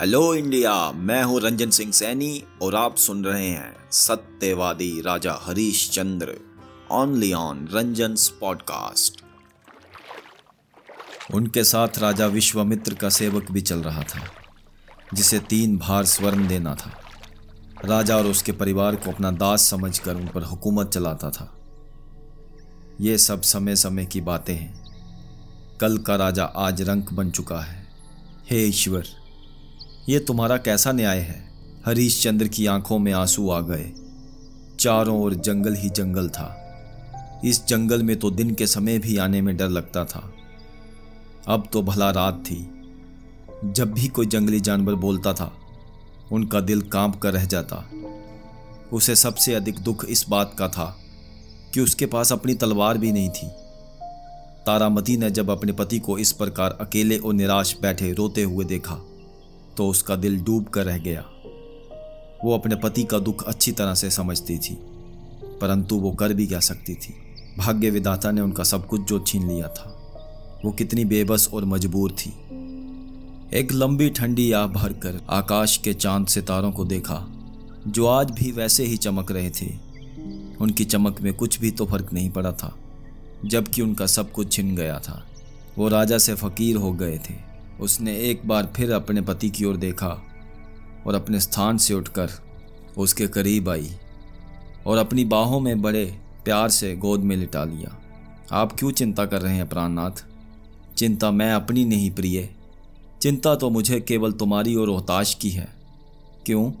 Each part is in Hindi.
हेलो इंडिया मैं हूँ रंजन सिंह सैनी और आप सुन रहे हैं सत्यवादी राजा Harishchandra only on Ranjan podcast उनके साथ राजा विश्वामित्र का सेवक भी चल रहा था, जिसे तीन भार स्वर्ण देना था। राजा और उसके परिवार को अपना दास समझकर उन पर हुकूमत चलाता था। ये सब समय समय की बातें हैं। कल का राजा आज रंक बन चुका है। हे ईश्वर! ये तुम्हारा कैसा न्याय है? हरीश चंद्र की आँखों में आँसू आ गए। चारों ओर जंगल ही जंगल था। इस जंगल में तो दिन के समय भी आने में डर लगता था। अब तो भला रात थी। जब भी कोई जंगली जानवर बोलता था, उनका दिल काँप कर रह जाता। उसे सबसे अधिक दुख इस बात का था कि उसके पास अपनी तलवार भी नहीं थी। तारामती ने जब अपने पति को इस प्रकार अकेले और निराश बैठे रोते हुए देखा तो उसका दिल डूब कर रह गया। वो अपने पति का दुख अच्छी तरह से समझती थी, परंतु वो कर भी क्या सकती थी? भाग्य विदाता ने उनका सब कुछ जो छीन लिया था। वो कितनी बेबस और मजबूर थी। एक लंबी ठंडी आह भर कर आकाश के चाँद सितारों को देखा, जो आज भी वैसे ही चमक रहे थे। उनकी चमक में कुछ भी तो फ़र्क नहीं पड़ा था, जबकि उनका सब कुछ छिन गया था। वो राजा से फकीर हो गए थे। उसने एक बार फिर अपने पति की ओर देखा और अपने स्थान से उठकर उसके करीब आई और अपनी बाहों में बड़े प्यार से गोद में लिटा लिया। आप क्यों चिंता कर रहे हैं प्राणनाथ? चिंता मैं अपनी नहीं प्रिय। चिंता तो मुझे केवल तुम्हारी और रोहताश की है। क्यों?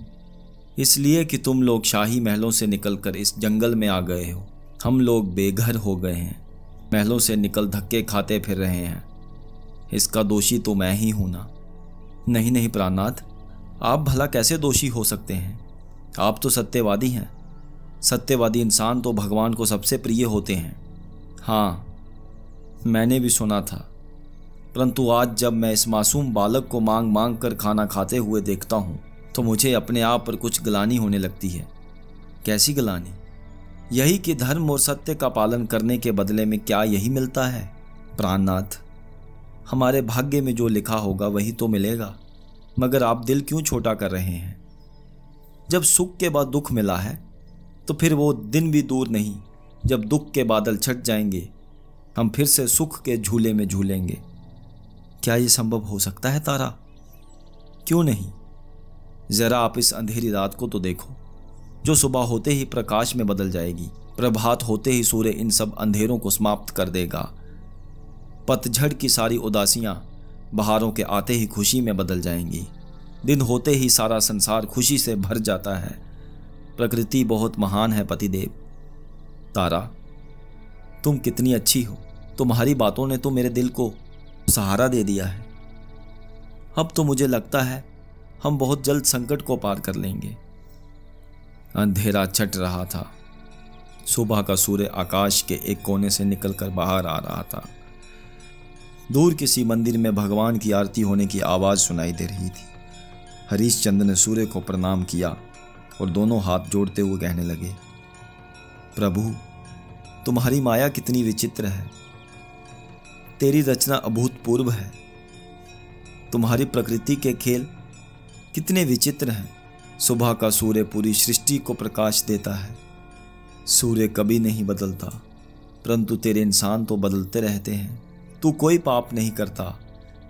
इसलिए कि तुम लोग शाही महलों से निकलकर इस जंगल में आ गए हो। हम लोग बेघर हो गए हैं। महलों से निकल धक्के खाते फिर रहे हैं। इसका दोषी तो मैं ही हूँ ना। नहीं नहीं प्राणनाथ, आप भला कैसे दोषी हो सकते हैं? आप तो सत्यवादी हैं। सत्यवादी इंसान तो भगवान को सबसे प्रिय होते हैं। हाँ मैंने भी सुना था। परंतु आज जब मैं इस मासूम बालक को मांग मांग कर खाना खाते हुए देखता हूँ तो मुझे अपने आप पर कुछ गलानी होने लगती है। कैसी गलानी? यही कि धर्म और सत्य का पालन करने के बदले में क्या यही मिलता है? प्राणनाथ हमारे भाग्य में जो लिखा होगा वही तो मिलेगा। मगर आप दिल क्यों छोटा कर रहे हैं? जब सुख के बाद दुख मिला है तो फिर वो दिन भी दूर नहीं। जब दुख के बादल छट जाएँगे, हम फिर से सुख के झूले में झूलेंगे। क्या ये संभव हो सकता है तारा? क्यों नहीं? जरा आप इस अंधेरी रात को तो देखो, जो सुबह होते ही प्रकाश में बदल जाएगी, प्रभात होते ही सूर्य इन सब अंधेरों को समाप्त कर देगा। पतझड़ की सारी उदासियाँ बहारों के आते ही खुशी में बदल जाएँगी। दिन होते ही सारा संसार खुशी से भर जाता है। प्रकृति बहुत महान है, पतिदेव। तारा, तुम कितनी अच्छी हो। तुम्हारी बातों ने तो मेरे दिल को सहारा दे दिया है। अब तो मुझे लगता है, हम बहुत जल्द संकट को पार कर लेंगे। अंधेरा छट रहा था। सुबह का सूर्य आकाश के एक कोने से निकलकर बाहर आ रहा था। दूर किसी मंदिर में भगवान की आरती होने की आवाज़ सुनाई दे रही थी। हरीश चंद्र ने सूर्य को प्रणाम किया और दोनों हाथ जोड़ते हुए कहने लगे, प्रभु, तुम्हारी माया कितनी विचित्र है। तेरी रचना अभूतपूर्व है। तुम्हारी प्रकृति के खेल कितने विचित्र हैं। सुबह का सूर्य पूरी सृष्टि को प्रकाश देता है। सूर्य कभी नहीं बदलता, परंतु तेरे इंसान तो बदलते रहते हैं। तू कोई पाप नहीं करता,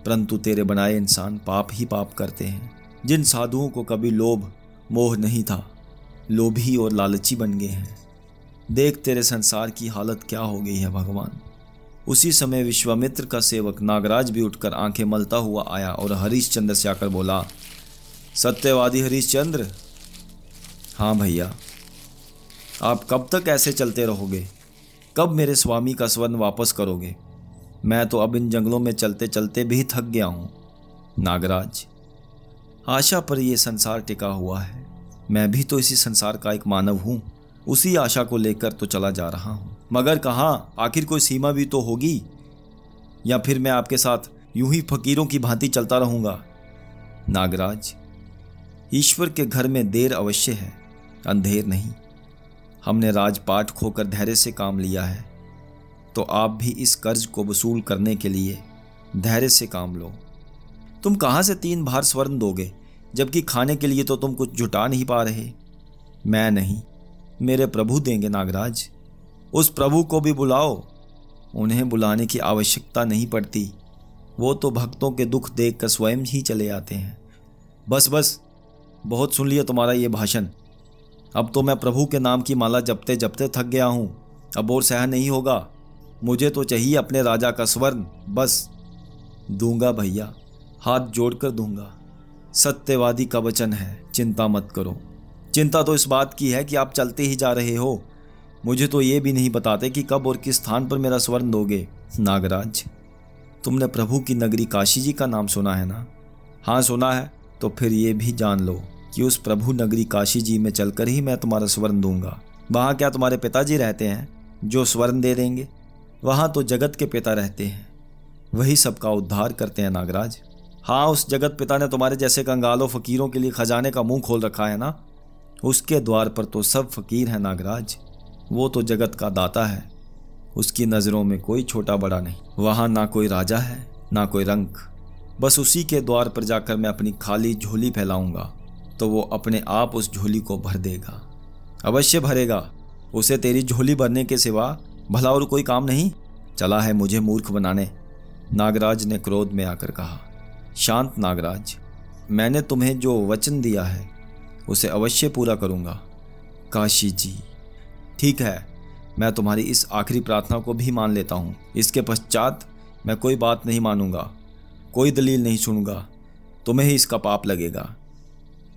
परंतु तेरे बनाए इंसान पाप ही पाप करते हैं। जिन साधुओं को कभी लोभ, मोह नहीं था, लोभी और लालची बन गए हैं। देख तेरे संसार की हालत क्या हो गई है भगवान। उसी समय विश्वामित्र का सेवक नागराज भी उठकर आँखें मलता हुआ आया और हरीश चंद्र से आकर बोला, सत्यवादी हरीश चंद्र हाँ भैया। आप कब तक ऐसे चलते रहोगे? कब मेरे स्वामी का स्वर्ण वापस करोगे? मैं तो अब इन जंगलों में चलते चलते भी थक गया हूँ। नागराज, आशा पर यह संसार टिका हुआ है। मैं भी तो इसी संसार का एक मानव हूँ। उसी आशा को लेकर तो चला जा रहा हूँ। मगर कहाँ? आखिर कोई सीमा भी तो होगी? या फिर मैं आपके साथ यूँ ही फकीरों की भांति चलता रहूँगा? नागराज, ईश्वर के घर में देर अवश्य है, अंधेर नहीं। हमने राजपाट खोकर धैर्य से काम लिया है। तो आप भी इस कर्ज को वसूल करने के लिए धैर्य से काम लो। तुम कहाँ से तीन भार स्वर्ण दोगे? जबकि खाने के लिए तो तुम कुछ जुटा नहीं पा रहे। मैं नहीं। मेरे प्रभु देंगे नागराज। उस प्रभु को भी बुलाओ। उन्हें बुलाने की आवश्यकता नहीं पड़ती। वो तो भक्तों के दुख देख कर स्वयं ही चले आते हैं। बस बस। बहुत सुन लिया तुम्हारा ये भाषण। अब तो मैं प्रभु के नाम की माला जपते जपते थक गया हूँ। अब और सह नहीं होगा। मुझे तो चाहिए अपने राजा का स्वर्ण। बस, दूँगा भैया, हाथ जोड़कर दूँगा। सत्यवादी का वचन है, चिंता मत करो। चिंता तो इस बात की है कि आप चलते ही जा रहे हो। मुझे तो ये भी नहीं बताते कि कब और किस स्थान पर मेरा स्वर्ण दोगे। नागराज, तुमने प्रभु की नगरी काशी जी का नाम सुना है ना? हाँ सुना है तो फिर ये भी जान लो कि उस प्रभु नगरी काशी जी में चलकर ही मैं तुम्हारा स्वर्ण दूँगा। वहाँ क्या तुम्हारे पिताजी रहते हैं, जो स्वर्ण दे देंगे? वहाँ तो जगत के पिता रहते हैं। वही सबका उद्धार करते हैं नागराज। हाँ उस जगत पिता ने तुम्हारे जैसे कंगालों फकीरों के लिए खजाने का मुँह खोल रखा है ना? उसके द्वार पर तो सब फकीर हैं नागराज। वो तो जगत का दाता है। उसकी नज़रों में कोई छोटा बड़ा नहीं। वहाँ ना कोई राजा है, ना कोई रंक। बस उसी के द्वार पर जाकर मैं अपनी खाली झोली फैलाऊँगा तो वो अपने आप उस झोली को भर देगा। अवश्य भरेगा। उसे तेरी झोली भरने के सिवा भला और कोई काम नहीं? चला है मुझे मूर्ख बनाने। नागराज ने क्रोध में आकर कहा, शांत नागराज, मैंने तुम्हें जो वचन दिया है, उसे अवश्य पूरा करूँगा। काशी जी, ठीक है, मैं तुम्हारी इस आखिरी प्रार्थना को भी मान लेता हूँ। इसके पश्चात मैं कोई बात नहीं मानूँगा, कोई दलील नहीं सुनूँगा, तुम्हें ही इसका पाप लगेगा।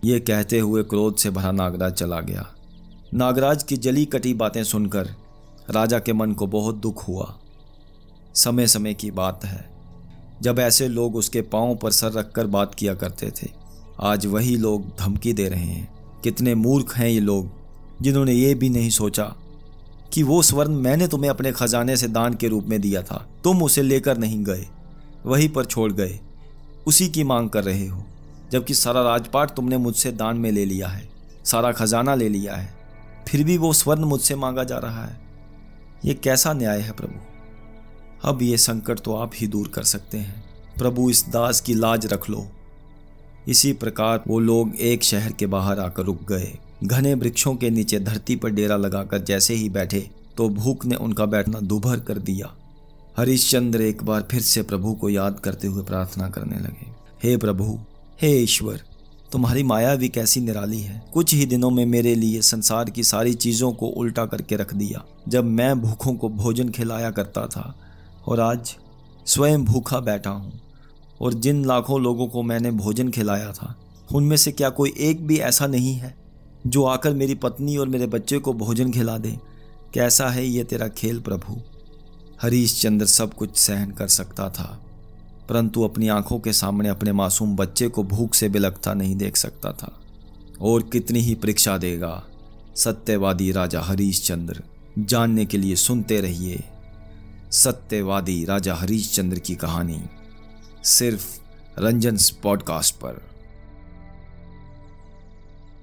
ये कहते हुए क्रोध से भरा नागराज चला गया। नागराज की जली कटी बातें सुनकर राजा के मन को बहुत दुख हुआ। समय समय की बात है। जब ऐसे लोग उसके पाँव पर सर रखकर बात किया करते थे, आज वही लोग धमकी दे रहे हैं। कितने मूर्ख हैं ये लोग, जिन्होंने ये भी नहीं सोचा कि वो स्वर्ण मैंने तुम्हें अपने खजाने से दान के रूप में दिया था। तुम उसे लेकर नहीं गए, वहीं पर छोड़ गए। उसी की मांग कर रहे हो, जबकि सारा राजपाट तुमने मुझसे दान में ले लिया है, सारा खजाना ले लिया है। फिर भी वो स्वर्ण मुझसे मांगा जा रहा है। ये कैसा न्याय है प्रभु? अब ये संकट तो आप ही दूर कर सकते हैं। प्रभु, इस दास की लाज रख लो। इसी प्रकार वो लोग एक शहर के बाहर आकर रुक गए। घने वृक्षों के नीचे धरती पर डेरा लगाकर जैसे ही बैठे तो भूख ने उनका बैठना दुभर कर दिया। हरिश्चंद्र एक बार फिर से प्रभु को याद करते हुए प्रार्थना करने लगे। हे प्रभु, हे ईश्वर तुम्हारी माया भी कैसी निराली है। कुछ ही दिनों में मेरे लिए संसार की सारी चीज़ों को उल्टा करके रख दिया, जब मैं भूखों को भोजन खिलाया करता था, और आज स्वयं भूखा बैठा हूँ, और जिन लाखों लोगों को मैंने भोजन खिलाया था, उनमें से क्या कोई एक भी ऐसा नहीं है, जो आकर मेरी पत्नी और मेरे बच्चे को भोजन खिला दे? कैसा है ये तेरा खेल प्रभु? हरीश चंद्र सब कुछ सहन कर सकता था। परंतु अपनी आँखों के सामने अपने मासूम बच्चे को भूख से बिलखता नहीं देख सकता था। और कितनी ही परीक्षा देगा, सत्यवादी राजा हरीश चंद्र जानने के लिए सुनते रहिए सत्यवादी राजा हरीश चंद्र की कहानी, सिर्फ़ रंजन पॉडकास्ट पर।